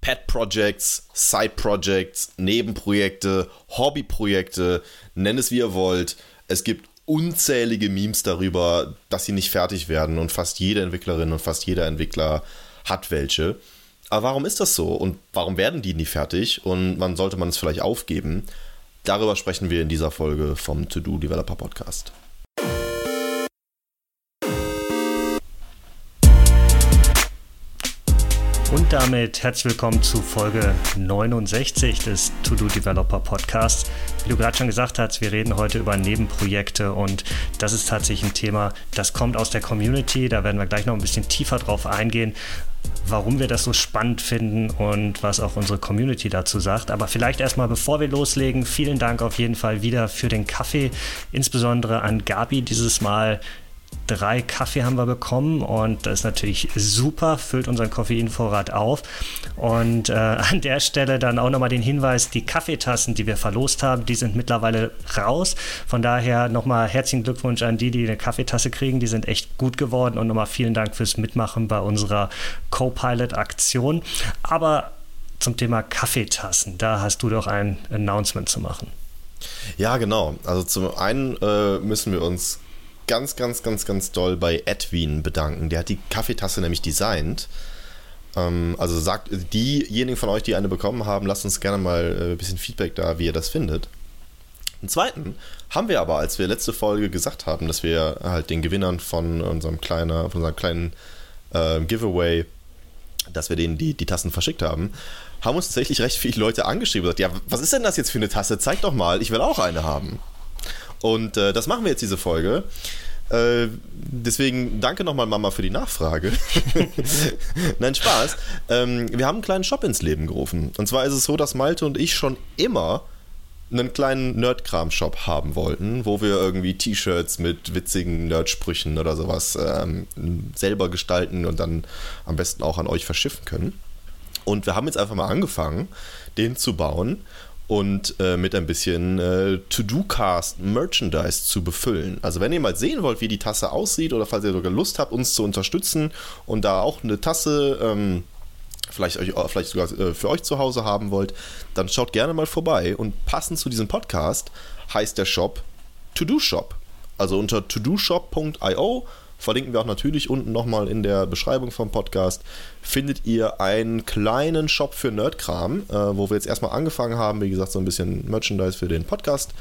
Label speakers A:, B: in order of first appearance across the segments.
A: Pet Projects, Side Projects, Nebenprojekte, Hobbyprojekte, nenn es wie ihr wollt. Es gibt unzählige Memes darüber, dass sie nicht fertig werden und fast jede Entwicklerin und fast jeder Entwickler hat welche. Aber warum ist das so und warum werden die nie fertig und wann sollte man es vielleicht aufgeben? Darüber sprechen wir in dieser Folge vom To-Do Developer Podcast.
B: Und damit herzlich willkommen zu Folge 69 des To-Do Developer Podcasts. Wie du gerade schon gesagt hast, wir reden heute über Nebenprojekte und das ist tatsächlich ein Thema, das kommt aus der Community. Da werden wir gleich noch ein bisschen tiefer drauf eingehen, warum wir das so spannend finden und was auch unsere Community dazu sagt. Aber vielleicht erstmal, bevor wir loslegen, vielen Dank auf jeden Fall wieder für den Kaffee, insbesondere an Gabi dieses Mal drei Kaffee haben wir bekommen und das ist natürlich super, füllt unseren Koffeinvorrat auf. Und äh, an der Stelle dann auch nochmal den Hinweis, die Kaffeetassen, die wir verlost haben, die sind mittlerweile raus. Von daher nochmal herzlichen Glückwunsch an die, die eine Kaffeetasse kriegen. Die sind echt gut geworden und nochmal vielen Dank fürs Mitmachen bei unserer Co-Pilot-Aktion. Aber zum Thema Kaffeetassen, da hast du doch ein Announcement zu machen.
A: Ja, genau. Also zum einen äh, müssen wir uns ganz, ganz, ganz, ganz doll bei Edwin bedanken. Der hat die Kaffeetasse nämlich designt. Ähm, also sagt diejenigen von euch, die eine bekommen haben, lasst uns gerne mal äh, ein bisschen Feedback da, wie ihr das findet. Einen zweiten haben wir aber, als wir letzte Folge gesagt haben, dass wir halt den Gewinnern von unserem, kleiner, von unserem kleinen äh, Giveaway, dass wir denen die, die Tassen verschickt haben, haben uns tatsächlich recht viele Leute angeschrieben und gesagt, ja, was ist denn das jetzt für eine Tasse? Zeig doch mal, ich will auch eine haben. Und äh, das machen wir jetzt diese Folge. Äh, deswegen danke nochmal Mama für die Nachfrage. Nein, Spaß. Ähm, wir haben einen kleinen Shop ins Leben gerufen. Und zwar ist es so, dass Malte und ich schon immer einen kleinen Nerdkram-Shop haben wollten, wo wir irgendwie T-Shirts mit witzigen Nerdsprüchen oder sowas ähm, selber gestalten und dann am besten auch an euch verschiffen können. Und wir haben jetzt einfach mal angefangen, den zu bauen und äh, mit ein bisschen äh, To-Do-Cast Merchandise zu befüllen. Also wenn ihr mal sehen wollt, wie die Tasse aussieht oder falls ihr sogar Lust habt, uns zu unterstützen und da auch eine Tasse ähm, vielleicht, euch, äh, vielleicht sogar äh, für euch zu Hause haben wollt, dann schaut gerne mal vorbei. Und passend zu diesem Podcast heißt der Shop To-Do Shop. Also unter todoshop.io verlinken wir auch natürlich unten nochmal in der Beschreibung vom Podcast, findet ihr einen kleinen Shop für Nerdkram, äh, wo wir jetzt erstmal angefangen haben, wie gesagt, so ein bisschen Merchandise für den Podcast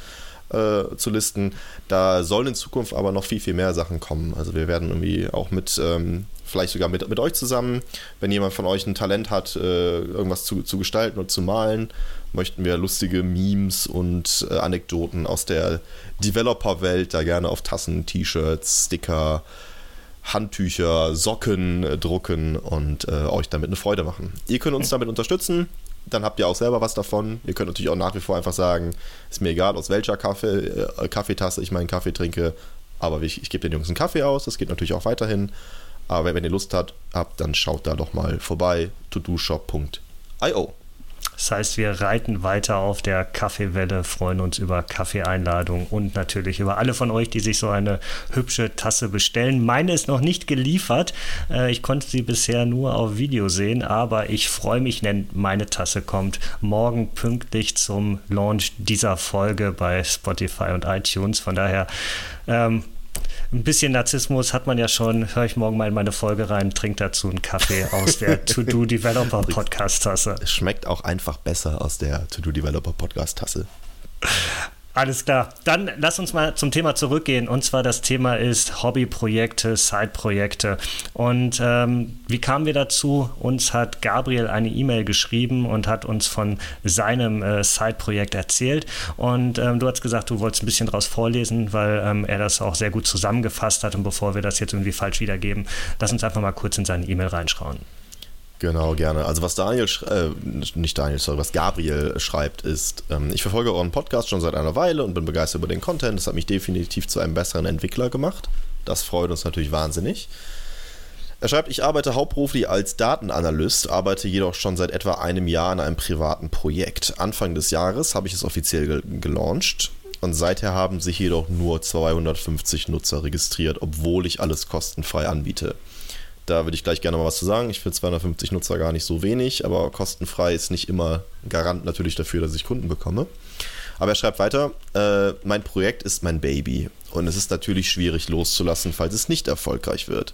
A: äh, zu listen. Da sollen in Zukunft aber noch viel, viel mehr Sachen kommen. Also wir werden irgendwie auch mit, ähm, vielleicht sogar mit, mit euch zusammen, wenn jemand von euch ein Talent hat, äh, irgendwas zu, zu gestalten und zu malen, möchten wir lustige Memes und äh, Anekdoten aus der Developer-Welt da gerne auf Tassen, T-Shirts, Sticker, Handtücher, Socken äh, drucken und äh, euch damit eine Freude machen. Ihr könnt uns damit unterstützen, dann habt ihr auch selber was davon. Ihr könnt natürlich auch nach wie vor einfach sagen, ist mir egal, aus welcher Kaffee, äh, Kaffeetasse ich meinen Kaffee trinke, aber ich, ich gebe den Jungs einen Kaffee aus, das geht natürlich auch weiterhin. Aber wenn ihr Lust habt, habt dann schaut da doch mal vorbei, todoshop.io.
B: Das heißt, wir reiten weiter auf der Kaffeewelle, freuen uns über Kaffeeeinladungen und natürlich über alle von euch, die sich so eine hübsche Tasse bestellen. Meine ist noch nicht geliefert. Äh, ich konnte sie bisher nur auf Video sehen, aber ich freue mich, denn meine Tasse kommt morgen pünktlich zum Launch dieser Folge bei Spotify und iTunes. Von daher ähm, ein bisschen Narzissmus hat man ja schon. Höre ich morgen mal in meine Folge rein, trinke dazu einen Kaffee aus der To-Do Developer Podcast Tasse.
A: Es schmeckt auch einfach besser aus der To-Do Developer Podcast Tasse.
B: Alles klar. Dann lass uns mal zum Thema zurückgehen. Und zwar das Thema ist Hobbyprojekte, Side-Projekte. Und ähm, wie kamen wir dazu? Uns hat Gabriel eine E-Mail geschrieben und hat uns von seinem äh, Side-Projekt erzählt. Und ähm, du hast gesagt, du wolltest ein bisschen daraus vorlesen, weil ähm, er das auch sehr gut zusammengefasst hat. Und bevor wir das jetzt irgendwie falsch wiedergeben, lass uns einfach mal kurz in seine E-Mail reinschauen.
A: Genau, gerne. Also was Daniel, äh, nicht Daniel, sorry, was Gabriel schreibt, ist, ähm, ich verfolge euren Podcast schon seit einer Weile und bin begeistert über den Content. Das hat mich definitiv zu einem besseren Entwickler gemacht. Das freut uns natürlich wahnsinnig. Er schreibt, ich arbeite hauptberuflich als Datenanalyst, arbeite jedoch schon seit etwa einem Jahr an einem privaten Projekt. Anfang des Jahres habe ich es offiziell ge gelauncht und seither haben sich jedoch nur 250 Nutzer registriert, obwohl ich alles kostenfrei anbiete. Da würde ich gleich gerne mal was zu sagen. Ich finde 250 Nutzer gar nicht so wenig, aber kostenfrei ist nicht immer Garant natürlich dafür, dass ich Kunden bekomme. Aber er schreibt weiter, äh, mein Projekt ist mein Baby und es ist natürlich schwierig loszulassen, falls es nicht erfolgreich wird.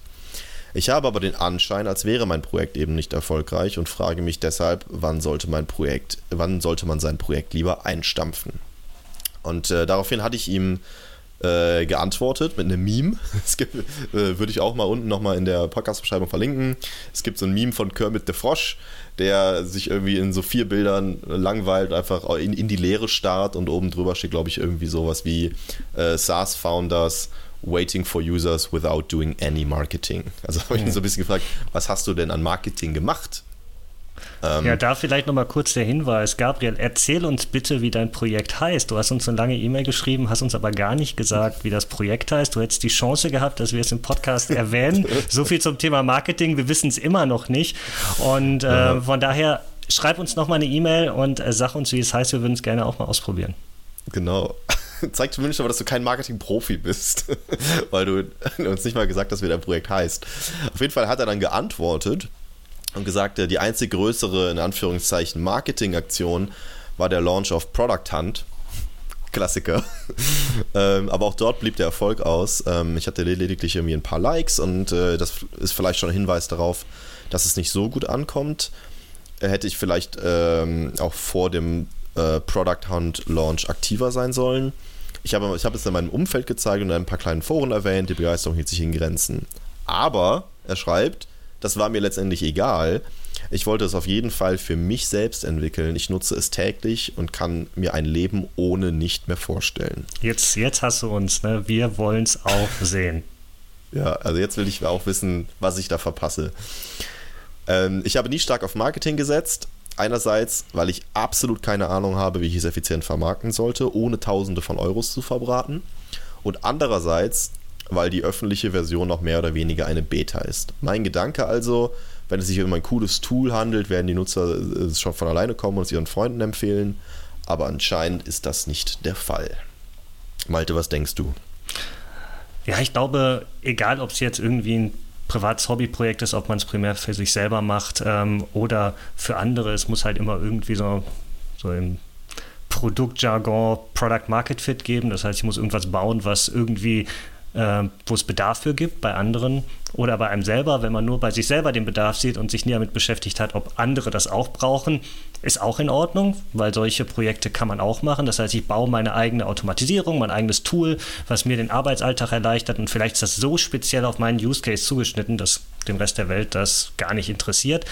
A: Ich habe aber den Anschein, als wäre mein Projekt eben nicht erfolgreich und frage mich deshalb, wann sollte mein Projekt, wann sollte man sein Projekt lieber einstampfen? Und äh, daraufhin hatte ich ihm äh, geantwortet mit einem Meme. Das gibt, äh, würde ich auch mal unten nochmal in der Podcast-Beschreibung verlinken. Es gibt so ein Meme von Kermit the Frosch, der sich irgendwie in so vier Bildern langweilt, einfach in, in die Leere starrt und oben drüber steht, glaube ich, irgendwie sowas wie äh, SaaS-Founders waiting for users without doing any marketing. Also habe ich ihn so ein bisschen gefragt, was hast du denn an Marketing gemacht?
B: Ähm, ja, da vielleicht nochmal kurz der Hinweis. Gabriel, erzähl uns bitte, wie dein Projekt heißt. Du hast uns eine lange E-Mail geschrieben, hast uns aber gar nicht gesagt, wie das Projekt heißt. Du hättest die Chance gehabt, dass wir es im Podcast erwähnen. So viel zum Thema Marketing. Wir wissen es immer noch nicht. Und äh, von daher schreib uns nochmal eine E-Mail und äh, sag uns, wie es heißt. Wir würden es gerne auch mal ausprobieren.
A: Genau. Zeigt zumindest aber, dass du kein Marketing-Profi bist, weil du uns nicht mal gesagt hast, wie dein Projekt heißt. Auf jeden Fall hat er dann geantwortet und gesagt, die einzig größere, in Anführungszeichen, Marketingaktion war der Launch of Product Hunt. Klassiker. ähm, aber auch dort blieb der Erfolg aus. Ähm, ich hatte lediglich irgendwie ein paar Likes und äh, das ist vielleicht schon ein Hinweis darauf, dass es nicht so gut ankommt. Äh, hätte ich vielleicht ähm, auch vor dem äh, Product Hunt Launch aktiver sein sollen. Ich habe ich hab es in meinem Umfeld gezeigt und in ein paar kleinen Foren erwähnt, die Begeisterung hielt sich in Grenzen. Aber, er schreibt, das war mir letztendlich egal. Ich wollte es auf jeden Fall für mich selbst entwickeln. Ich nutze es täglich und kann mir ein Leben ohne nicht mehr vorstellen.
B: Jetzt, jetzt hast du uns, ne? Wir wollen es auch sehen.
A: ja, also jetzt will ich auch wissen, was ich da verpasse. Ähm, ich habe nie stark auf Marketing gesetzt. Einerseits, weil ich absolut keine Ahnung habe, wie ich es effizient vermarkten sollte, ohne Tausende von Euros zu verbraten. Und andererseits, weil die öffentliche Version noch mehr oder weniger eine Beta ist. Mein Gedanke also, wenn es sich um ein cooles Tool handelt, werden die Nutzer äh, schon von alleine kommen und es ihren Freunden empfehlen. Aber anscheinend ist das nicht der Fall. Malte, was denkst du?
B: Ja, ich glaube, egal ob es jetzt irgendwie ein privates Hobbyprojekt ist, ob man es primär für sich selber macht ähm, oder für andere, es muss halt immer irgendwie so, so im Produktjargon Product Market Fit geben. Das heißt, ich muss irgendwas bauen, was irgendwie äh, wo es Bedarf für gibt bei anderen oder bei einem selber, wenn man nur bei sich selber den Bedarf sieht und sich nie damit beschäftigt hat, ob andere das auch brauchen, ist auch in Ordnung, weil solche Projekte kann man auch machen. Das heißt, ich baue meine eigene Automatisierung, mein eigenes Tool, was mir den Arbeitsalltag erleichtert und vielleicht ist das so speziell auf meinen Use Case zugeschnitten, dass den Rest der Welt das gar nicht interessiert.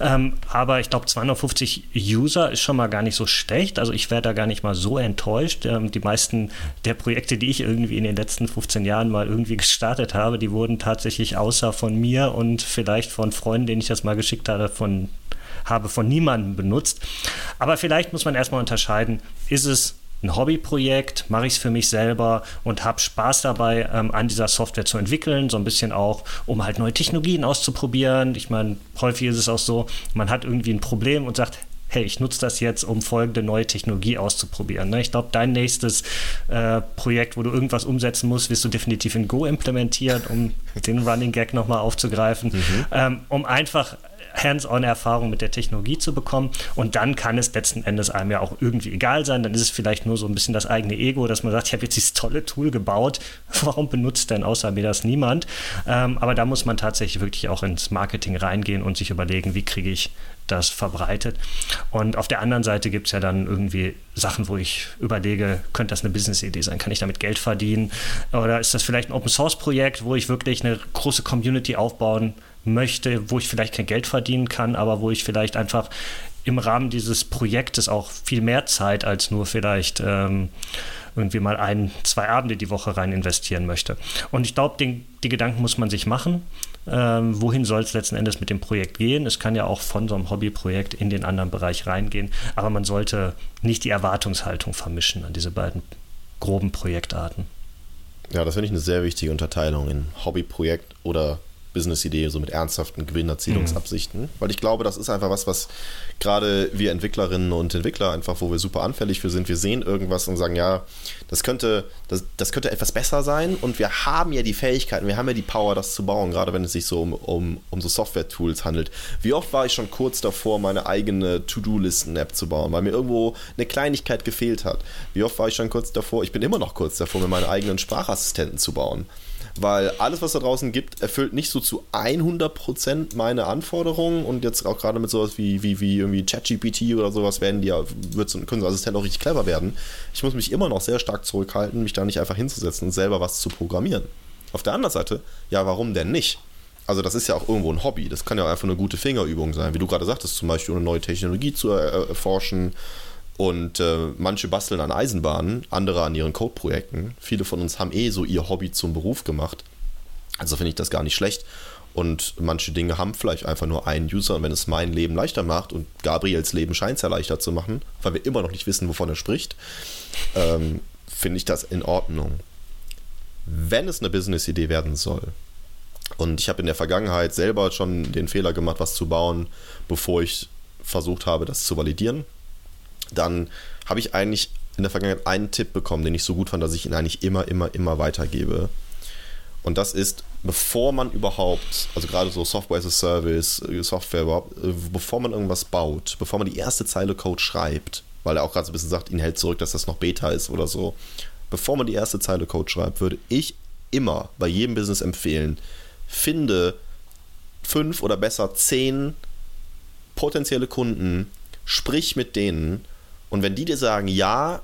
B: Ähm, aber ich glaube, 250 User ist schon mal gar nicht so schlecht. Also ich wäre da gar nicht mal so enttäuscht. Ähm, die meisten der Projekte, die ich irgendwie in den letzten 15 Jahren mal irgendwie gestartet habe, die wurden tatsächlich außer von mir und vielleicht von Freunden, denen ich das mal geschickt habe, von habe von niemandem benutzt. Aber vielleicht muss man erstmal unterscheiden, ist es ein Hobbyprojekt, mache ich es für mich selber und habe Spaß dabei, ähm, an dieser Software zu entwickeln, so ein bisschen auch, um halt neue Technologien auszuprobieren. Ich meine, häufig ist es auch so, man hat irgendwie ein Problem und sagt, hey, ich nutze das jetzt, um folgende neue Technologie auszuprobieren. Ne? Ich glaube, dein nächstes äh, Projekt, wo du irgendwas umsetzen musst, wirst du definitiv in Go implementieren, um den Running Gag nochmal aufzugreifen, mhm. ähm, um einfach Hands-on-Erfahrung mit der Technologie zu bekommen. Und dann kann es letzten Endes einem ja auch irgendwie egal sein. Dann ist es vielleicht nur so ein bisschen das eigene Ego, dass man sagt, ich habe jetzt dieses tolle Tool gebaut. Warum benutzt denn außer mir das niemand? Ähm, aber da muss man tatsächlich wirklich auch ins Marketing reingehen und sich überlegen, wie kriege ich das verbreitet. Und auf der anderen Seite gibt es ja dann irgendwie Sachen, wo ich überlege, könnte das eine Business-Idee sein? Kann ich damit Geld verdienen? Oder ist das vielleicht ein Open-Source-Projekt, wo ich wirklich eine große Community aufbauen möchte, wo ich vielleicht kein Geld verdienen kann, aber wo ich vielleicht einfach im Rahmen dieses Projektes auch viel mehr Zeit als nur vielleicht ähm, irgendwie mal ein, zwei Abende die Woche rein investieren möchte. Und ich glaube, die Gedanken muss man sich machen. Ähm, wohin soll es letzten Endes mit dem Projekt gehen? Es kann ja auch von so einem Hobbyprojekt in den anderen Bereich reingehen, aber man sollte nicht die Erwartungshaltung vermischen an diese beiden groben Projektarten.
A: Ja, das finde ich eine sehr wichtige Unterteilung in Hobbyprojekt oder Business-Idee, so mit ernsthaften Gewinnerzielungsabsichten. Mhm. Weil ich glaube, das ist einfach was, was gerade wir Entwicklerinnen und Entwickler einfach, wo wir super anfällig für sind. Wir sehen irgendwas und sagen, ja, das könnte, das, das könnte etwas besser sein und wir haben ja die Fähigkeiten, wir haben ja die Power, das zu bauen, gerade wenn es sich so um, um, um so Software-Tools handelt. Wie oft war ich schon kurz davor, meine eigene To-Do-Listen-App zu bauen, weil mir irgendwo eine Kleinigkeit gefehlt hat? Wie oft war ich schon kurz davor, ich bin immer noch kurz davor, mir meine eigenen Sprachassistenten zu bauen? Weil alles, was da draußen gibt, erfüllt nicht so zu 100% meine Anforderungen und jetzt auch gerade mit sowas wie, wie, wie irgendwie ChatGPT oder sowas werden die ja, wird so ein Künstler auch richtig clever werden. Ich muss mich immer noch sehr stark zurückhalten, mich da nicht einfach hinzusetzen und selber was zu programmieren. Auf der anderen Seite, ja, warum denn nicht? Also das ist ja auch irgendwo ein Hobby. Das kann ja einfach eine gute Fingerübung sein, wie du gerade sagtest, zum Beispiel eine neue Technologie zu erforschen und äh, manche basteln an Eisenbahnen, andere an ihren Codeprojekten. Viele von uns haben eh so ihr Hobby zum Beruf gemacht. Also finde ich das gar nicht schlecht. Und manche Dinge haben vielleicht einfach nur einen User. Und wenn es mein Leben leichter macht und Gabriels Leben scheint es ja leichter zu machen, weil wir immer noch nicht wissen, wovon er spricht, ähm, finde ich das in Ordnung. Wenn es eine Business-Idee werden soll, und ich habe in der Vergangenheit selber schon den Fehler gemacht, was zu bauen, bevor ich versucht habe, das zu validieren dann habe ich eigentlich in der Vergangenheit einen Tipp bekommen, den ich so gut fand, dass ich ihn eigentlich immer, immer, immer weitergebe. Und das ist, bevor man überhaupt, also gerade so Software as a Service, äh, Software überhaupt, äh, bevor man irgendwas baut, bevor man die erste Zeile Code schreibt, weil er auch gerade so ein bisschen sagt, ihn hält zurück, dass das noch Beta ist oder so, bevor man die erste Zeile Code schreibt, würde ich immer bei jedem Business empfehlen, finde fünf oder besser zehn potenzielle Kunden, sprich mit denen und wenn die dir sagen, ja,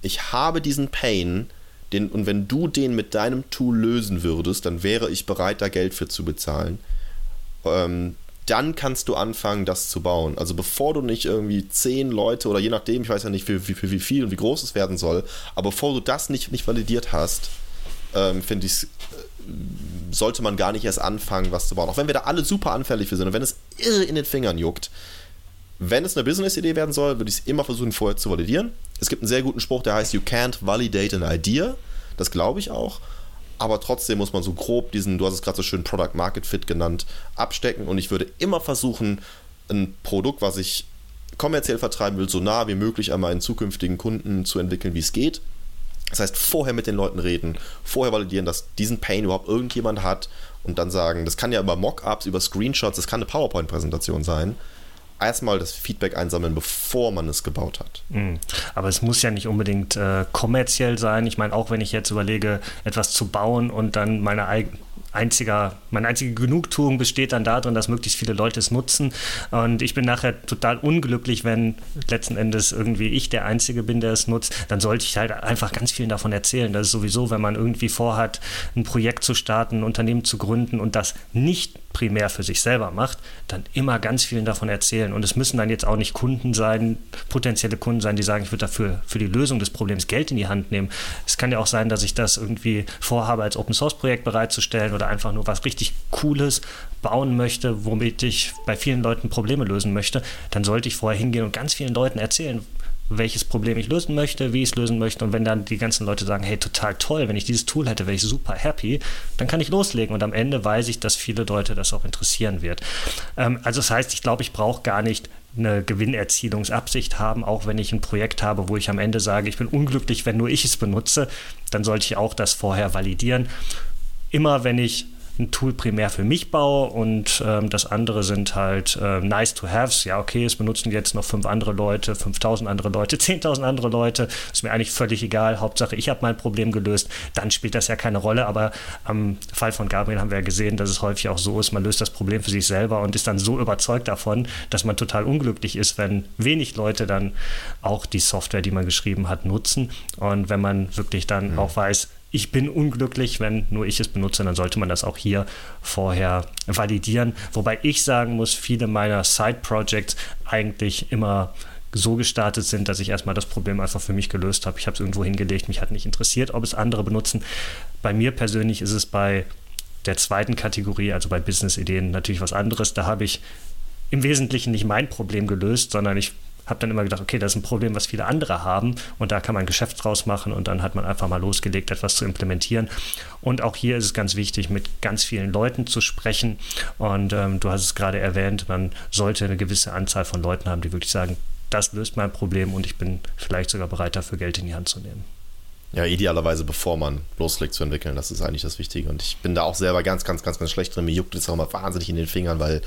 A: ich habe diesen Pain, den, und wenn du den mit deinem Tool lösen würdest, dann wäre ich bereit, da Geld für zu bezahlen. Ähm, dann kannst du anfangen, das zu bauen. Also bevor du nicht irgendwie zehn Leute oder je nachdem, ich weiß ja nicht, für, für, wie viel und wie groß es werden soll, aber bevor du das nicht, nicht validiert hast, ähm, finde ich, äh, sollte man gar nicht erst anfangen, was zu bauen. Auch wenn wir da alle super anfällig für sind und wenn es irre in den Fingern juckt, wenn es eine Business-Idee werden soll, würde ich es immer versuchen, vorher zu validieren. Es gibt einen sehr guten Spruch, der heißt, you can't validate an idea. Das glaube ich auch. Aber trotzdem muss man so grob diesen, du hast es gerade so schön Product Market Fit genannt, abstecken. Und ich würde immer versuchen, ein Produkt, was ich kommerziell vertreiben will, so nah wie möglich an meinen zukünftigen Kunden zu entwickeln, wie es geht. Das heißt, vorher mit den Leuten reden, vorher validieren, dass diesen Pain überhaupt irgendjemand hat und dann sagen, das kann ja über Mockups, über Screenshots, das kann eine PowerPoint-Präsentation sein erstmal das Feedback einsammeln, bevor man es gebaut hat.
B: Mhm. Aber es muss ja nicht unbedingt äh, kommerziell sein. Ich meine, auch wenn ich jetzt überlege, etwas zu bauen und dann meine eigene einziger, meine einzige Genugtuung besteht dann darin, dass möglichst viele Leute es nutzen. Und ich bin nachher total unglücklich, wenn letzten Endes irgendwie ich der Einzige bin, der es nutzt. Dann sollte ich halt einfach ganz vielen davon erzählen. Das ist sowieso, wenn man irgendwie vorhat, ein Projekt zu starten, ein Unternehmen zu gründen und das nicht primär für sich selber macht, dann immer ganz vielen davon erzählen. Und es müssen dann jetzt auch nicht Kunden sein, potenzielle Kunden sein, die sagen, ich würde dafür für die Lösung des Problems Geld in die Hand nehmen. Es kann ja auch sein, dass ich das irgendwie vorhabe, als Open Source Projekt bereitzustellen oder einfach nur was richtig Cooles bauen möchte, womit ich bei vielen Leuten Probleme lösen möchte. Dann sollte ich vorher hingehen und ganz vielen Leuten erzählen, welches Problem ich lösen möchte, wie ich es lösen möchte. Und wenn dann die ganzen Leute sagen, hey, total toll, wenn ich dieses Tool hätte, wäre ich super happy, dann kann ich loslegen. Und am Ende weiß ich, dass viele Leute das auch interessieren wird. Ähm, also das heißt, ich glaube, ich brauche gar nicht eine Gewinnerzielungsabsicht haben, auch wenn ich ein Projekt habe, wo ich am Ende sage, ich bin unglücklich, wenn nur ich es benutze, dann sollte ich auch das vorher validieren. Immer wenn ich ein Tool primär für mich baue und ähm, das andere sind halt äh, nice to haves. Ja, okay, es benutzen jetzt noch fünf andere Leute, 5000 andere Leute, 10.000 andere Leute. Ist mir eigentlich völlig egal. Hauptsache, ich habe mein Problem gelöst. Dann spielt das ja keine Rolle. Aber am Fall von Gabriel haben wir ja gesehen, dass es häufig auch so ist, man löst das Problem für sich selber und ist dann so überzeugt davon, dass man total unglücklich ist, wenn wenig Leute dann auch die Software, die man geschrieben hat, nutzen. Und wenn man wirklich dann mhm. auch weiß, ich bin unglücklich, wenn nur ich es benutze, dann sollte man das auch hier vorher validieren. Wobei ich sagen muss, viele meiner Side-Projects eigentlich immer so gestartet sind, dass ich erstmal das Problem einfach für mich gelöst habe. Ich habe es irgendwo hingelegt, mich hat nicht interessiert, ob es andere benutzen. Bei mir persönlich ist es bei der zweiten Kategorie, also bei Business-Ideen, natürlich was anderes. Da habe ich im Wesentlichen nicht mein Problem gelöst, sondern ich habe dann immer gedacht, okay, das ist ein Problem, was viele andere haben und da kann man ein Geschäft draus machen und dann hat man einfach mal losgelegt, etwas zu implementieren. Und auch hier ist es ganz wichtig, mit ganz vielen Leuten zu sprechen. Und ähm, du hast es gerade erwähnt, man sollte eine gewisse Anzahl von Leuten haben, die wirklich sagen, das löst mein Problem und ich bin vielleicht sogar bereit dafür Geld in die Hand zu nehmen.
A: Ja, idealerweise bevor man loslegt zu entwickeln, das ist eigentlich das Wichtige. Und ich bin da auch selber ganz, ganz, ganz, ganz schlecht drin. Mir juckt es auch mal wahnsinnig in den Fingern, weil,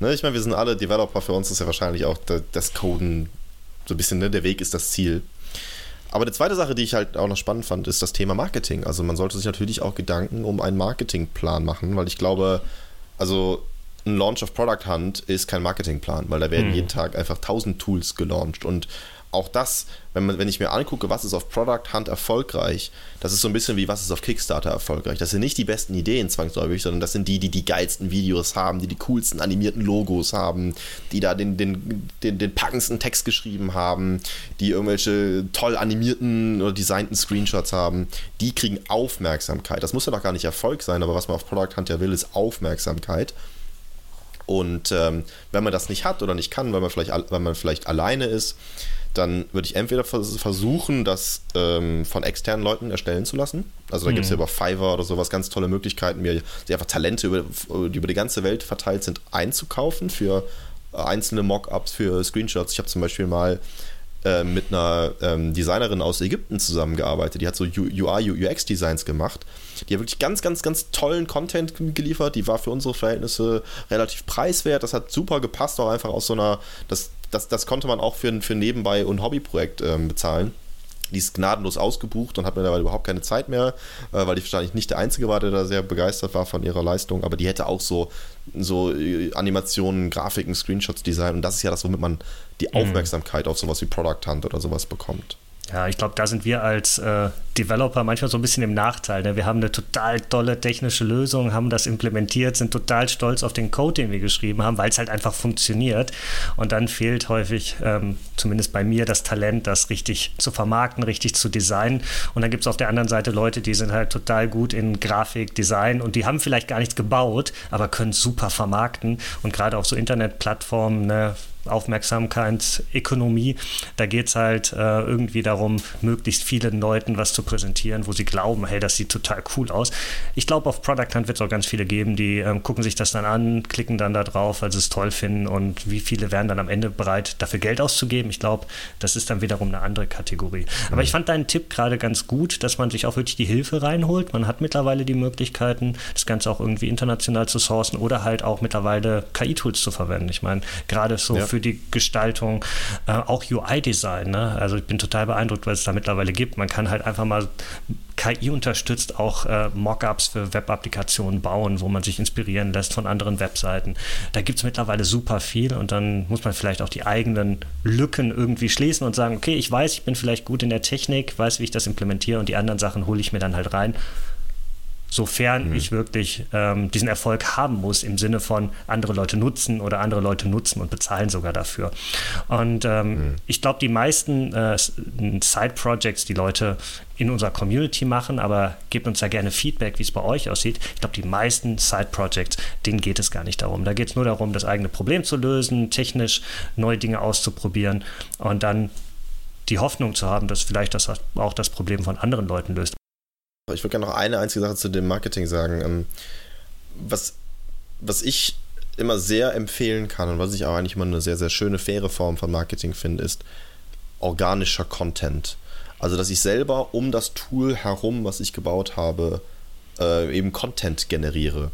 A: ne, ich meine, wir sind alle Developer, für uns ist ja wahrscheinlich auch das Coden so ein bisschen, ne, der Weg ist das Ziel. Aber eine zweite Sache, die ich halt auch noch spannend fand, ist das Thema Marketing. Also man sollte sich natürlich auch Gedanken um einen Marketingplan machen, weil ich glaube, also ein Launch of Product Hunt ist kein Marketingplan, weil da werden mhm. jeden Tag einfach tausend Tools gelauncht und auch das, wenn, man, wenn ich mir angucke, was ist auf Product Hunt erfolgreich, das ist so ein bisschen wie, was ist auf Kickstarter erfolgreich. Das sind nicht die besten Ideen zwangsläufig, sondern das sind die, die die geilsten Videos haben, die die coolsten animierten Logos haben, die da den, den, den, den packendsten Text geschrieben haben, die irgendwelche toll animierten oder designten Screenshots haben. Die kriegen Aufmerksamkeit. Das muss ja doch gar nicht Erfolg sein, aber was man auf Product Hunt ja will, ist Aufmerksamkeit. Und ähm, wenn man das nicht hat oder nicht kann, weil man vielleicht, weil man vielleicht alleine ist, dann würde ich entweder versuchen, das ähm, von externen Leuten erstellen zu lassen. Also da mhm. gibt es ja über Fiverr oder sowas ganz tolle Möglichkeiten, mir die einfach Talente, über, die über die ganze Welt verteilt sind, einzukaufen für einzelne Mockups, für Screenshots. Ich habe zum Beispiel mal äh, mit einer ähm, Designerin aus Ägypten zusammengearbeitet. Die hat so UI, UX-Designs gemacht. Die hat wirklich ganz, ganz, ganz tollen Content geliefert. Die war für unsere Verhältnisse relativ preiswert. Das hat super gepasst, auch einfach aus so einer, das das, das konnte man auch für, für nebenbei und Hobbyprojekt ähm, bezahlen. Die ist gnadenlos ausgebucht und hat mittlerweile überhaupt keine Zeit mehr, äh, weil die wahrscheinlich nicht der Einzige war, der da sehr begeistert war von ihrer Leistung. Aber die hätte auch so, so äh, Animationen, Grafiken, Screenshots designen. Und das ist ja das, womit man die mhm. Aufmerksamkeit auf sowas wie Product Hunt oder sowas bekommt.
B: Ja, ich glaube, da sind wir als äh, Developer manchmal so ein bisschen im Nachteil. Ne? Wir haben eine total tolle technische Lösung, haben das implementiert, sind total stolz auf den Code, den wir geschrieben haben, weil es halt einfach funktioniert. Und dann fehlt häufig, ähm, zumindest bei mir, das Talent, das richtig zu vermarkten, richtig zu designen. Und dann gibt es auf der anderen Seite Leute, die sind halt total gut in Grafik, Design und die haben vielleicht gar nichts gebaut, aber können super vermarkten. Und gerade auf so Internetplattformen, ne, Aufmerksamkeitsökonomie. Da geht es halt äh, irgendwie darum, möglichst vielen Leuten was zu präsentieren, wo sie glauben, hey, das sieht total cool aus. Ich glaube, auf Product Hunt wird es auch ganz viele geben, die ähm, gucken sich das dann an, klicken dann da drauf, weil sie es toll finden und wie viele wären dann am Ende bereit, dafür Geld auszugeben. Ich glaube, das ist dann wiederum eine andere Kategorie. Aber mhm. ich fand deinen Tipp gerade ganz gut, dass man sich auch wirklich die Hilfe reinholt. Man hat mittlerweile die Möglichkeiten, das Ganze auch irgendwie international zu sourcen oder halt auch mittlerweile KI-Tools zu verwenden. Ich meine, gerade so ja. für für die Gestaltung, äh, auch UI-Design. Ne? Also ich bin total beeindruckt, was es da mittlerweile gibt. Man kann halt einfach mal KI unterstützt auch äh, Mockups für Web-Applikationen bauen, wo man sich inspirieren lässt von anderen Webseiten. Da gibt es mittlerweile super viel und dann muss man vielleicht auch die eigenen Lücken irgendwie schließen und sagen, okay, ich weiß, ich bin vielleicht gut in der Technik, weiß, wie ich das implementiere und die anderen Sachen hole ich mir dann halt rein sofern mhm. ich wirklich ähm, diesen Erfolg haben muss, im Sinne von andere Leute nutzen oder andere Leute nutzen und bezahlen sogar dafür. Und ähm, mhm. ich glaube, die meisten äh, Side-Projects, die Leute in unserer Community machen, aber gebt uns da gerne Feedback, wie es bei euch aussieht. Ich glaube, die meisten Side-Projects, denen geht es gar nicht darum. Da geht es nur darum, das eigene Problem zu lösen, technisch neue Dinge auszuprobieren und dann die Hoffnung zu haben, dass vielleicht das auch das Problem von anderen Leuten löst.
A: Ich würde gerne noch eine einzige Sache zu dem Marketing sagen. Ähm, was, was ich immer sehr empfehlen kann und was ich auch eigentlich immer eine sehr, sehr schöne, faire Form von Marketing finde, ist organischer Content. Also, dass ich selber um das Tool herum, was ich gebaut habe, äh, eben Content generiere.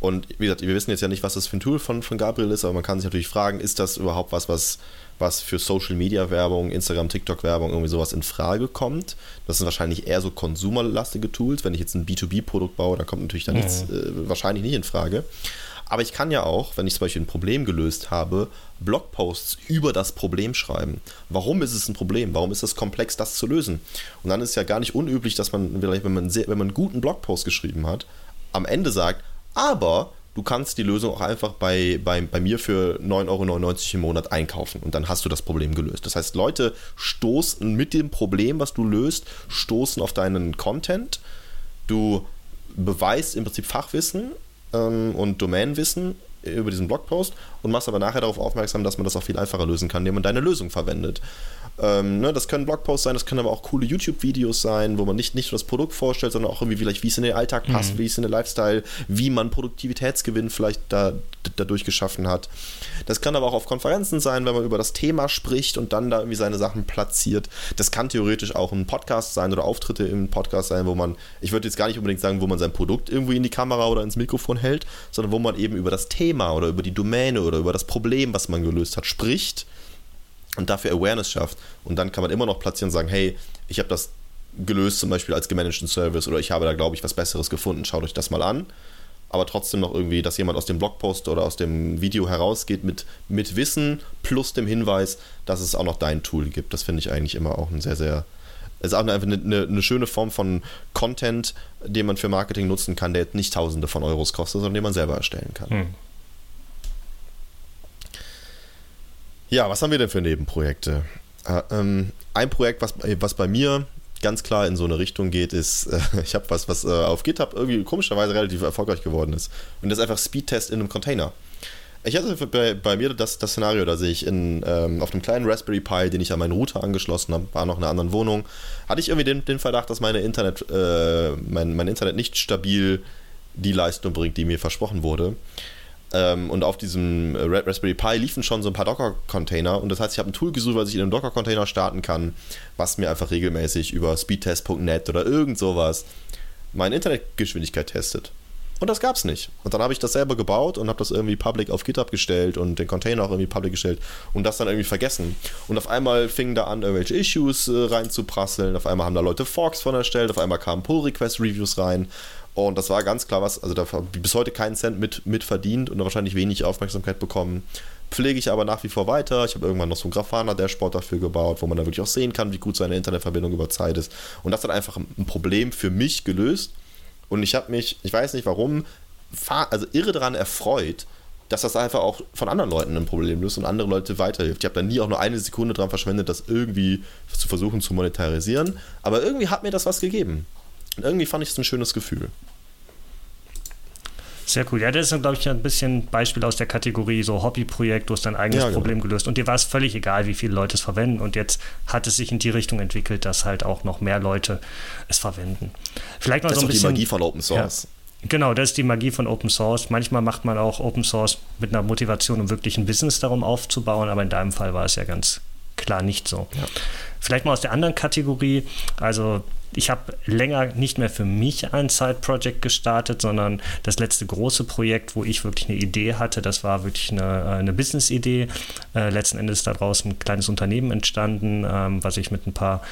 A: Und wie gesagt, wir wissen jetzt ja nicht, was das für ein Tool von, von Gabriel ist, aber man kann sich natürlich fragen, ist das überhaupt was, was was für Social Media Werbung, Instagram, TikTok Werbung, irgendwie sowas in Frage kommt. Das sind wahrscheinlich eher so konsumerlastige Tools. Wenn ich jetzt ein B2B-Produkt baue, dann kommt natürlich da mhm. nichts äh, wahrscheinlich nicht in Frage. Aber ich kann ja auch, wenn ich zum Beispiel ein Problem gelöst habe, Blogposts über das Problem schreiben. Warum ist es ein Problem? Warum ist es komplex, das zu lösen? Und dann ist es ja gar nicht unüblich, dass man vielleicht, wenn man, sehr, wenn man einen guten Blogpost geschrieben hat, am Ende sagt, aber du kannst die Lösung auch einfach bei, bei, bei mir für 9,99 Euro im Monat einkaufen und dann hast du das Problem gelöst. Das heißt, Leute stoßen mit dem Problem, was du löst, stoßen auf deinen Content. Du beweist im Prinzip Fachwissen ähm, und Domainwissen über diesen Blogpost und machst aber nachher darauf aufmerksam, dass man das auch viel einfacher lösen kann, indem man deine Lösung verwendet. Ähm, ne, das können Blogposts sein, das können aber auch coole YouTube-Videos sein, wo man nicht, nicht nur das Produkt vorstellt, sondern auch irgendwie vielleicht, wie es in den Alltag passt, mhm. wie es in den Lifestyle, wie man Produktivitätsgewinn vielleicht da, dadurch geschaffen hat. Das kann aber auch auf Konferenzen sein, wenn man über das Thema spricht und dann da irgendwie seine Sachen platziert. Das kann theoretisch auch ein Podcast sein oder Auftritte im Podcast sein, wo man, ich würde jetzt gar nicht unbedingt sagen, wo man sein Produkt irgendwie in die Kamera oder ins Mikrofon hält, sondern wo man eben über das Thema oder über die Domäne oder über das Problem, was man gelöst hat, spricht und dafür Awareness schafft. Und dann kann man immer noch platzieren und sagen, hey, ich habe das gelöst zum Beispiel als gemanagten Service oder ich habe da, glaube ich, was Besseres gefunden, schaut euch das mal an. Aber trotzdem noch irgendwie, dass jemand aus dem Blogpost oder aus dem Video herausgeht mit, mit Wissen plus dem Hinweis, dass es auch noch dein Tool gibt. Das finde ich eigentlich immer auch ein sehr, sehr ist auch einfach eine, eine, eine, schöne Form von Content, den man für Marketing nutzen kann, der jetzt nicht Tausende von Euros kostet, sondern den man selber erstellen kann. Hm. Ja, was haben wir denn für Nebenprojekte? Äh, ähm, ein Projekt, was, was bei mir ganz klar in so eine Richtung geht, ist, äh, ich habe was, was äh, auf GitHub irgendwie komischerweise relativ erfolgreich geworden ist. Und das ist einfach Speedtest in einem Container. Ich hatte bei, bei mir das, das Szenario, dass ich in, ähm, auf einem kleinen Raspberry Pi, den ich an meinen Router angeschlossen habe, war noch in einer anderen Wohnung, hatte ich irgendwie den, den Verdacht, dass meine Internet, äh, mein, mein Internet nicht stabil die Leistung bringt, die mir versprochen wurde. Ähm, und auf diesem Raspberry Pi liefen schon so ein paar Docker-Container. Und das heißt, ich habe ein Tool gesucht, was ich in einem Docker-Container starten kann, was mir einfach regelmäßig über speedtest.net oder irgend sowas meine Internetgeschwindigkeit testet. Und das gab es nicht. Und dann habe ich das selber gebaut und habe das irgendwie public auf GitHub gestellt und den Container auch irgendwie public gestellt und das dann irgendwie vergessen. Und auf einmal fingen da an, irgendwelche Issues äh, reinzuprasseln. Auf einmal haben da Leute Forks von erstellt. Auf einmal kamen Pull-Request-Reviews rein. Und das war ganz klar was, also da habe bis heute keinen Cent mit, mit verdient und wahrscheinlich wenig Aufmerksamkeit bekommen. Pflege ich aber nach wie vor weiter. Ich habe irgendwann noch so ein Grafana-Dashboard dafür gebaut, wo man dann wirklich auch sehen kann, wie gut seine Internetverbindung über Zeit ist. Und das hat einfach ein Problem für mich gelöst. Und ich habe mich, ich weiß nicht warum, also irre daran erfreut, dass das einfach auch von anderen Leuten ein Problem löst und andere Leute weiterhilft. Ich habe da nie auch nur eine Sekunde dran verschwendet, das irgendwie zu versuchen zu monetarisieren. Aber irgendwie hat mir das was gegeben. Und irgendwie fand ich es ein schönes Gefühl.
B: Sehr cool. Ja, das ist, glaube ich, ein bisschen Beispiel aus der Kategorie so Hobbyprojekt, du hast dein eigenes ja, genau. Problem gelöst und dir war es völlig egal, wie viele Leute es verwenden und jetzt hat es sich in die Richtung entwickelt, dass halt auch noch mehr Leute es verwenden. Vielleicht mal das so ein ist bisschen.
A: die Magie von Open Source.
B: Ja, genau, das ist die Magie von Open Source. Manchmal macht man auch Open Source mit einer Motivation, um wirklich ein Business darum aufzubauen, aber in deinem Fall war es ja ganz klar nicht so. Ja. Vielleicht mal aus der anderen Kategorie. Also ich habe länger nicht mehr für mich ein Side-Project gestartet, sondern das letzte große Projekt, wo ich wirklich eine Idee hatte, das war wirklich eine, äh, eine Business-Idee. Äh, letzten Endes ist daraus ein kleines Unternehmen entstanden, ähm, was ich mit ein paar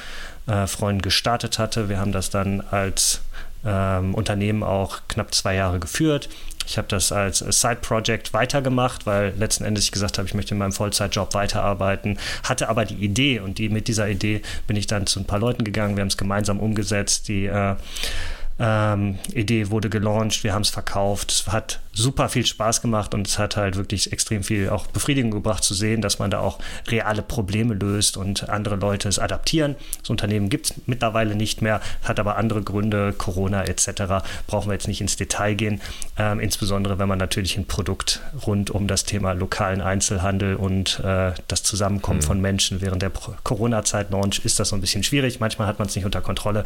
B: äh, Freunden gestartet hatte. Wir haben das dann als ähm, Unternehmen auch knapp zwei Jahre geführt. Ich habe das als Side-Project weitergemacht, weil letzten Endes ich gesagt habe, ich möchte in meinem Vollzeitjob weiterarbeiten, hatte aber die Idee und die, mit dieser Idee bin ich dann zu ein paar Leuten gegangen, wir haben es gemeinsam umgesetzt, die äh, ähm, Idee wurde gelauncht, wir haben es verkauft. Es hat super viel Spaß gemacht und es hat halt wirklich extrem viel auch Befriedigung gebracht zu sehen, dass man da auch reale Probleme löst und andere Leute es adaptieren. Das Unternehmen gibt es mittlerweile nicht mehr, hat aber andere Gründe, Corona etc. Brauchen wir jetzt nicht ins Detail gehen. Ähm, insbesondere wenn man natürlich ein Produkt rund um das Thema lokalen Einzelhandel und äh, das Zusammenkommen mhm. von Menschen während der Corona-Zeit launch, ist das so ein bisschen schwierig. Manchmal hat man es nicht unter Kontrolle.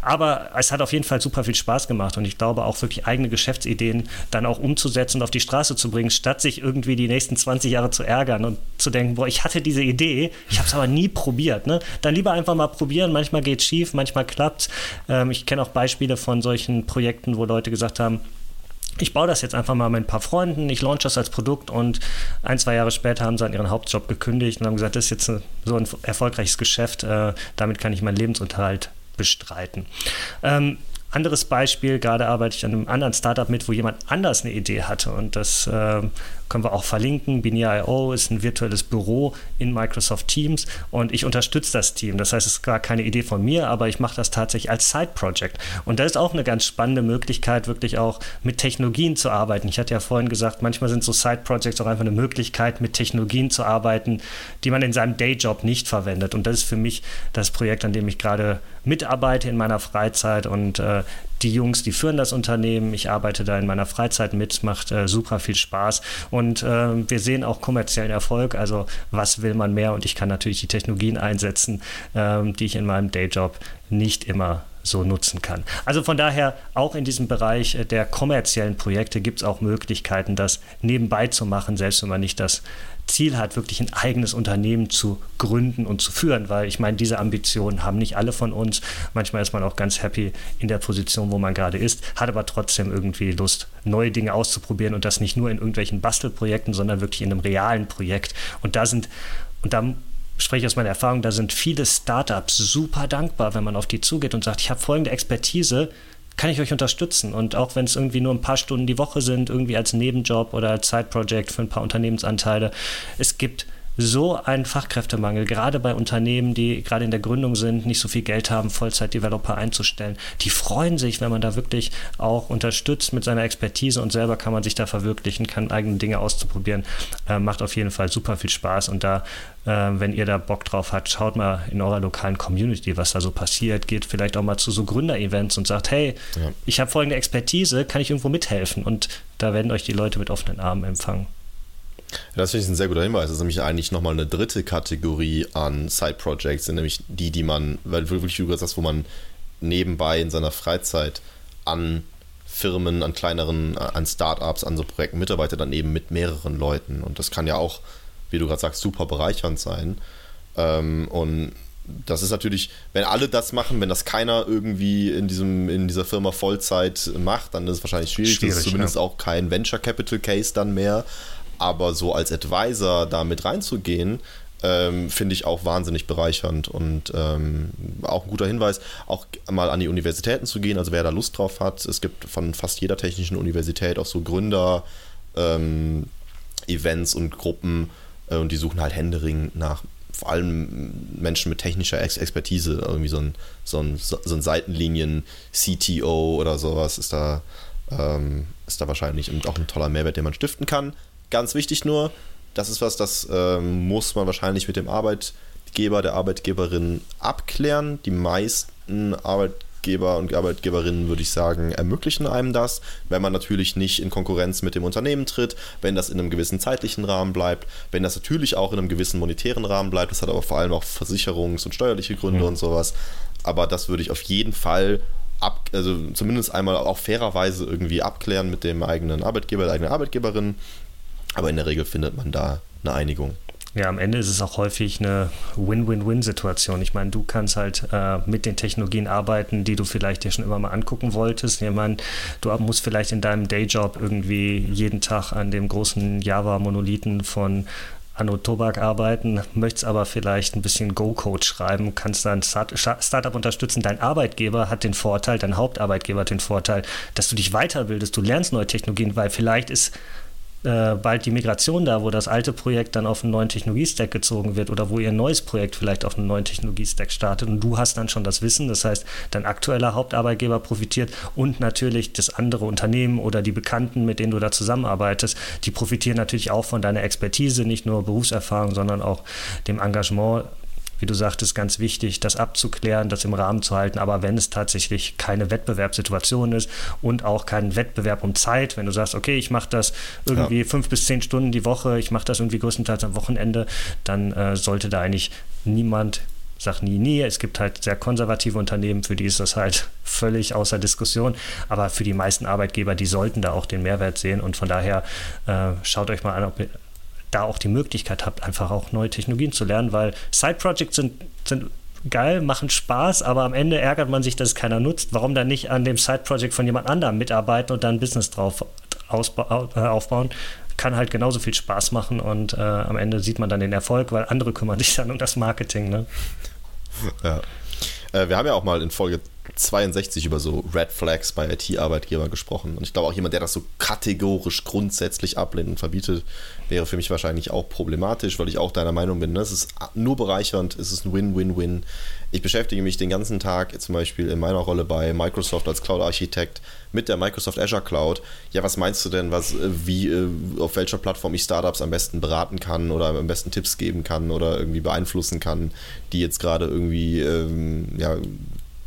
B: Aber es hat auf jeden Fall super viel Spaß gemacht und ich glaube auch wirklich eigene Geschäftsideen dann auch umzusetzen und auf die Straße zu bringen, statt sich irgendwie die nächsten 20 Jahre zu ärgern und zu denken, boah, ich hatte diese Idee, ich habe es aber nie probiert. Ne? Dann lieber einfach mal probieren, manchmal geht es schief, manchmal klappt ähm, Ich kenne auch Beispiele von solchen Projekten, wo Leute gesagt haben, ich baue das jetzt einfach mal mit ein paar Freunden, ich launch das als Produkt und ein, zwei Jahre später haben sie an ihren Hauptjob gekündigt und haben gesagt, das ist jetzt so ein erfolgreiches Geschäft, äh, damit kann ich meinen Lebensunterhalt bestreiten. Ähm, anderes Beispiel, gerade arbeite ich an einem anderen Startup mit, wo jemand anders eine Idee hatte und das äh, können wir auch verlinken. Bini.io ist ein virtuelles Büro in Microsoft Teams und ich unterstütze das Team. Das heißt, es ist gar keine Idee von mir, aber ich mache das tatsächlich als Side-Project. Und das ist auch eine ganz spannende Möglichkeit, wirklich auch mit Technologien zu arbeiten. Ich hatte ja vorhin gesagt, manchmal sind so Side-Projects auch einfach eine Möglichkeit, mit Technologien zu arbeiten, die man in seinem Dayjob nicht verwendet. Und das ist für mich das Projekt, an dem ich gerade mitarbeite in meiner Freizeit und äh, die Jungs, die führen das Unternehmen. Ich arbeite da in meiner Freizeit mit, macht äh, super viel Spaß und äh, wir sehen auch kommerziellen Erfolg. Also was will man mehr? Und ich kann natürlich die Technologien einsetzen, äh, die ich in meinem Dayjob nicht immer so nutzen kann. Also von daher, auch in diesem Bereich äh, der kommerziellen Projekte gibt es auch Möglichkeiten, das nebenbei zu machen, selbst wenn man nicht das Ziel hat, wirklich ein eigenes Unternehmen zu gründen und zu führen, weil ich meine, diese Ambitionen haben nicht alle von uns. Manchmal ist man auch ganz happy in der Position, wo man gerade ist, hat aber trotzdem irgendwie Lust, neue Dinge auszuprobieren und das nicht nur in irgendwelchen Bastelprojekten, sondern wirklich in einem realen Projekt. Und da sind, und da spreche aus meiner Erfahrung, da sind viele Startups super dankbar, wenn man auf die zugeht und sagt, ich habe folgende Expertise, kann ich euch unterstützen. Und auch wenn es irgendwie nur ein paar Stunden die Woche sind, irgendwie als Nebenjob oder als Side-Project für ein paar Unternehmensanteile, es gibt so einen Fachkräftemangel, gerade bei Unternehmen, die gerade in der Gründung sind, nicht so viel Geld haben, Vollzeit-Developer einzustellen. Die freuen sich, wenn man da wirklich auch unterstützt mit seiner Expertise und selber kann man sich da verwirklichen, kann eigene Dinge auszuprobieren. Äh, macht auf jeden Fall super viel Spaß und da, äh, wenn ihr da Bock drauf habt, schaut mal in eurer lokalen Community, was da so passiert. Geht vielleicht auch mal zu so Gründer-Events und sagt, hey, ja. ich habe folgende Expertise, kann ich irgendwo mithelfen? Und da werden euch die Leute mit offenen Armen empfangen.
A: Das finde ich ein sehr guter Hinweis. Das ist nämlich eigentlich nochmal eine dritte Kategorie an Side-Projects, sind nämlich die, die man, weil wirklich, du gesagt hast, wo man nebenbei in seiner Freizeit an Firmen, an kleineren, an Startups, an so Projekten mitarbeitet, dann eben mit mehreren Leuten. Und das kann ja auch, wie du gerade sagst, super bereichernd sein. Ähm, und das ist natürlich, wenn alle das machen, wenn das keiner irgendwie in, diesem, in dieser Firma Vollzeit macht, dann ist es wahrscheinlich schwierig. schwierig das ist zumindest ja. auch kein Venture Capital Case dann mehr. Aber so als Advisor da mit reinzugehen, ähm, finde ich auch wahnsinnig bereichernd und ähm, auch ein guter Hinweis, auch mal an die Universitäten zu gehen. Also wer da Lust drauf hat, es gibt von fast jeder technischen Universität auch so Gründer, ähm, Events und Gruppen äh, und die suchen halt Händering nach vor allem Menschen mit technischer Ex Expertise, irgendwie so ein, so ein, so ein Seitenlinien-CTO oder sowas ist da, ähm, ist da wahrscheinlich auch ein toller Mehrwert, den man stiften kann. Ganz wichtig nur, das ist was, das ähm, muss man wahrscheinlich mit dem Arbeitgeber, der Arbeitgeberin abklären. Die meisten Arbeitgeber und Arbeitgeberinnen, würde ich sagen, ermöglichen einem das, wenn man natürlich nicht in Konkurrenz mit dem Unternehmen tritt, wenn das in einem gewissen zeitlichen Rahmen bleibt, wenn das natürlich auch in einem gewissen monetären Rahmen bleibt. Das hat aber vor allem auch versicherungs- und steuerliche Gründe mhm. und sowas. Aber das würde ich auf jeden Fall ab, also zumindest einmal auch fairerweise irgendwie abklären mit dem eigenen Arbeitgeber, der eigenen Arbeitgeberin aber in der Regel findet man da eine Einigung.
B: Ja, am Ende ist es auch häufig eine Win-Win-Win-Situation. Ich meine, du kannst halt äh, mit den Technologien arbeiten, die du vielleicht dir schon immer mal angucken wolltest. Ich meine, du musst vielleicht in deinem Dayjob irgendwie jeden Tag an dem großen Java-Monolithen von Anno Tobak arbeiten, möchtest aber vielleicht ein bisschen Go-Code schreiben, kannst dann Startup unterstützen. Dein Arbeitgeber hat den Vorteil, dein Hauptarbeitgeber hat den Vorteil, dass du dich weiterbildest, du lernst neue Technologien, weil vielleicht ist äh, bald die Migration da, wo das alte Projekt dann auf einen neuen Technologiestack gezogen wird oder wo ihr neues Projekt vielleicht auf einen neuen Technologiestack startet und du hast dann schon das Wissen, das heißt, dein aktueller Hauptarbeitgeber profitiert und natürlich das andere Unternehmen oder die Bekannten, mit denen du da zusammenarbeitest, die profitieren natürlich auch von deiner Expertise, nicht nur Berufserfahrung, sondern auch dem Engagement wie du sagtest, ganz wichtig, das abzuklären, das im Rahmen zu halten. Aber wenn es tatsächlich keine Wettbewerbssituation ist und auch kein Wettbewerb um Zeit, wenn du sagst, okay, ich mache das irgendwie ja. fünf bis zehn Stunden die Woche, ich mache das irgendwie größtenteils am Wochenende, dann äh, sollte da eigentlich niemand sag nie, nie. Es gibt halt sehr konservative Unternehmen, für die ist das halt völlig außer Diskussion. Aber für die meisten Arbeitgeber, die sollten da auch den Mehrwert sehen. Und von daher äh, schaut euch mal an, ob, da auch die Möglichkeit habt, einfach auch neue Technologien zu lernen, weil Side-Projects sind, sind geil, machen Spaß, aber am Ende ärgert man sich, dass es keiner nutzt. Warum dann nicht an dem Side-Project von jemand anderem mitarbeiten und dann ein Business drauf äh, aufbauen? Kann halt genauso viel Spaß machen und äh, am Ende sieht man dann den Erfolg, weil andere kümmern sich dann um das Marketing. Ne?
A: Ja. Äh, wir haben ja auch mal in Folge 62 über so Red Flags bei IT-Arbeitgebern gesprochen. Und ich glaube auch jemand, der das so kategorisch grundsätzlich ablehnt und verbietet, wäre für mich wahrscheinlich auch problematisch, weil ich auch deiner Meinung bin. Ne? Es ist nur bereichernd, es ist ein Win-Win-Win. Ich beschäftige mich den ganzen Tag zum Beispiel in meiner Rolle bei Microsoft als Cloud-Architekt mit der Microsoft Azure Cloud. Ja, was meinst du denn, was, äh, wie, äh, auf welcher Plattform ich Startups am besten beraten kann oder am besten Tipps geben kann oder irgendwie beeinflussen kann, die jetzt gerade irgendwie ähm, ja,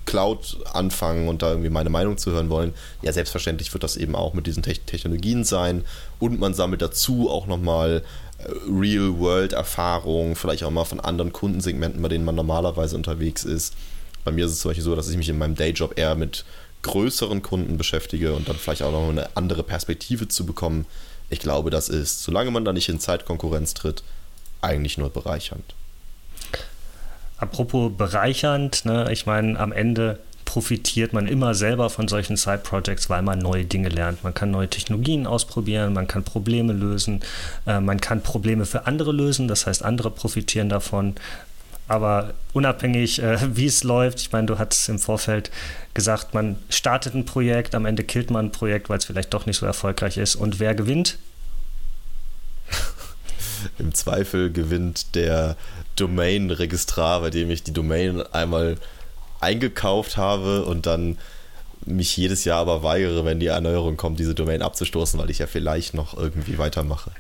A: Cloud anfangen und da irgendwie meine Meinung zu hören wollen, ja, selbstverständlich wird das eben auch mit diesen Te Technologien sein und man sammelt dazu auch nochmal äh, Real-World-Erfahrungen, vielleicht auch mal von anderen Kundensegmenten, bei denen man normalerweise unterwegs ist. Bei mir ist es zum Beispiel so, dass ich mich in meinem Dayjob eher mit größeren Kunden beschäftige und dann vielleicht auch noch eine andere Perspektive zu bekommen. Ich glaube, das ist, solange man da nicht in Zeitkonkurrenz tritt, eigentlich nur bereichernd.
B: Apropos bereichernd, ne, ich meine, am Ende profitiert man immer selber von solchen Side-Projects, weil man neue Dinge lernt. Man kann neue Technologien ausprobieren, man kann Probleme lösen, äh, man kann Probleme für andere lösen, das heißt, andere profitieren davon. Aber unabhängig, äh, wie es läuft, ich meine, du hast im Vorfeld gesagt, man startet ein Projekt, am Ende killt man ein Projekt, weil es vielleicht doch nicht so erfolgreich ist. Und wer gewinnt?
A: Im Zweifel gewinnt der Domain-Registrar, bei dem ich die Domain einmal eingekauft habe und dann mich jedes Jahr aber weigere, wenn die Erneuerung kommt, diese Domain abzustoßen, weil ich ja vielleicht noch irgendwie weitermache.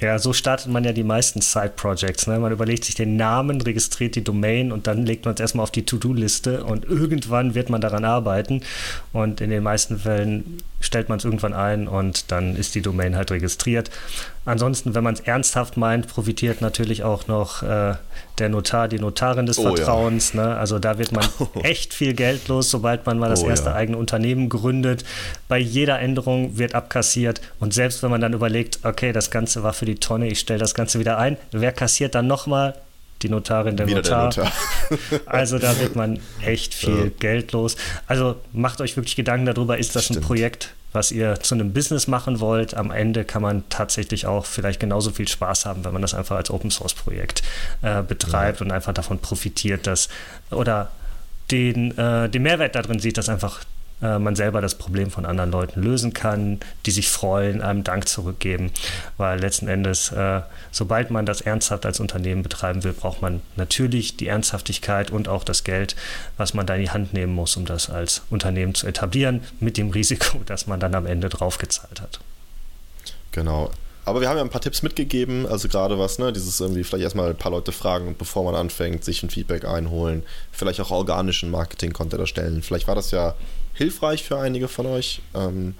B: Ja, so startet man ja die meisten Side-Projects. Ne? Man überlegt sich den Namen, registriert die Domain und dann legt man es erstmal auf die To-Do-Liste und irgendwann wird man daran arbeiten. Und in den meisten Fällen stellt man es irgendwann ein und dann ist die Domain halt registriert. Ansonsten, wenn man es ernsthaft meint, profitiert natürlich auch noch äh, der Notar, die Notarin des oh, Vertrauens. Ja. Ne? Also da wird man echt viel Geld los, sobald man mal das oh, erste ja. eigene Unternehmen gründet. Bei jeder Änderung wird abkassiert und selbst wenn man dann überlegt, okay, das Ganze war für die Tonne, ich stelle das Ganze wieder ein, wer kassiert dann nochmal? Die Notarin, der Wieder Notar. Der Notar. also da wird man echt viel ja. Geld los. Also macht euch wirklich Gedanken darüber, ist das Stimmt. ein Projekt, was ihr zu einem Business machen wollt. Am Ende kann man tatsächlich auch vielleicht genauso viel Spaß haben, wenn man das einfach als Open Source Projekt äh, betreibt ja. und einfach davon profitiert, dass oder den, äh, den Mehrwert darin sieht, dass einfach äh, man selber das Problem von anderen Leuten lösen kann, die sich freuen, einem Dank zurückgeben. Weil letzten Endes, äh, sobald man das ernsthaft als Unternehmen betreiben will, braucht man natürlich die Ernsthaftigkeit und auch das Geld, was man da in die Hand nehmen muss, um das als Unternehmen zu etablieren, mit dem Risiko, dass man dann am Ende draufgezahlt hat.
A: Genau. Aber wir haben ja ein paar Tipps mitgegeben, also gerade was, ne, dieses irgendwie vielleicht erstmal ein paar Leute fragen, bevor man anfängt, sich ein Feedback einholen, vielleicht auch organischen Marketing-Content erstellen. Vielleicht war das ja hilfreich für einige von euch. Ähm,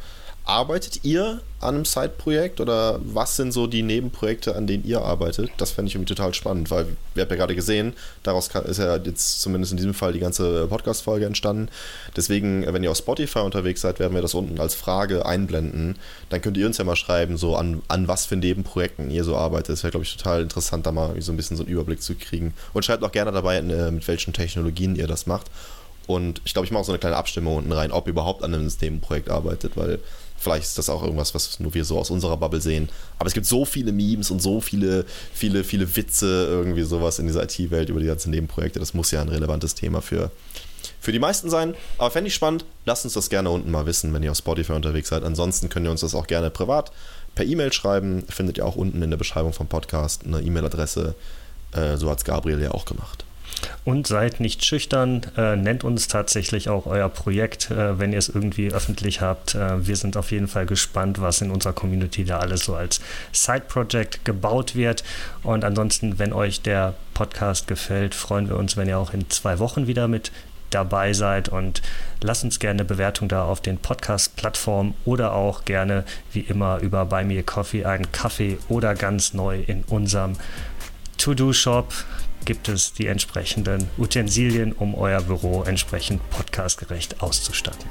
A: arbeitet ihr an einem Side-Projekt oder was sind so die Nebenprojekte, an denen ihr arbeitet? Das fände ich irgendwie total spannend, weil wir haben ja gerade gesehen, daraus ist ja jetzt zumindest in diesem Fall die ganze Podcast-Folge entstanden. Deswegen, wenn ihr auf Spotify unterwegs seid, werden wir das unten als Frage einblenden. Dann könnt ihr uns ja mal schreiben, so an, an was für Nebenprojekten ihr so arbeitet. Das wäre, glaube ich, total interessant, da mal so ein bisschen so einen Überblick zu kriegen. Und schreibt auch gerne dabei, äh, mit welchen Technologien ihr das macht. Und ich glaube, ich mache auch so eine kleine Abstimmung unten rein, ob ihr überhaupt an einem Systemprojekt arbeitet, weil vielleicht ist das auch irgendwas, was nur wir so aus unserer Bubble sehen. Aber es gibt so viele Memes und so viele, viele, viele Witze, irgendwie sowas in dieser IT-Welt über die ganzen Nebenprojekte. Das muss ja ein relevantes Thema für, für die meisten sein. Aber fände ich spannend. Lasst uns das gerne unten mal wissen, wenn ihr auf Spotify unterwegs seid. Ansonsten könnt ihr uns das auch gerne privat per E-Mail schreiben. Findet ihr auch unten in der Beschreibung vom Podcast eine E-Mail-Adresse. Äh, so hat es Gabriel ja auch gemacht.
B: Und seid nicht schüchtern, äh, nennt uns tatsächlich auch euer Projekt, äh, wenn ihr es irgendwie öffentlich habt. Äh, wir sind auf jeden Fall gespannt, was in unserer Community da alles so als Side-Project gebaut wird. Und ansonsten, wenn euch der Podcast gefällt, freuen wir uns, wenn ihr auch in zwei Wochen wieder mit dabei seid und lasst uns gerne eine Bewertung da auf den Podcast-Plattformen oder auch gerne wie immer über Buy Me Coffee einen Kaffee oder ganz neu in unserem To-Do-Shop gibt es die entsprechenden Utensilien, um euer Büro entsprechend podcastgerecht auszustatten.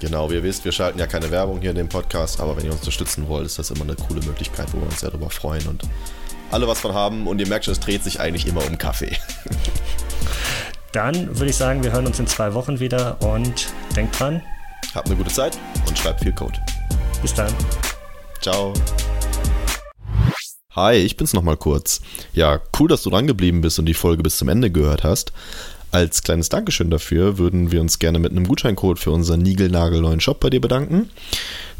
A: Genau, wie ihr wisst, wir schalten ja keine Werbung hier in dem Podcast, aber wenn ihr uns unterstützen wollt, ist das immer eine coole Möglichkeit, wo wir uns sehr darüber freuen und alle was von haben. Und ihr merkt schon, es dreht sich eigentlich immer um Kaffee.
B: Dann würde ich sagen, wir hören uns in zwei Wochen wieder und denkt dran.
A: Habt eine gute Zeit und schreibt viel Code.
B: Bis dann.
A: Ciao. Hi, ich bin's nochmal kurz. Ja, cool, dass du dran geblieben bist und die Folge bis zum Ende gehört hast. Als kleines Dankeschön dafür würden wir uns gerne mit einem Gutscheincode für unseren niegelnagelneuen Shop bei dir bedanken.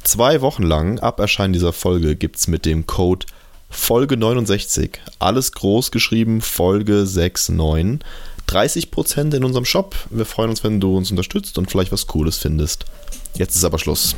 A: Zwei Wochen lang, ab Erscheinen dieser Folge, gibt's mit dem Code Folge 69, alles groß geschrieben, Folge 69, 30% in unserem Shop. Wir freuen uns, wenn du uns unterstützt und vielleicht was Cooles findest. Jetzt ist aber Schluss.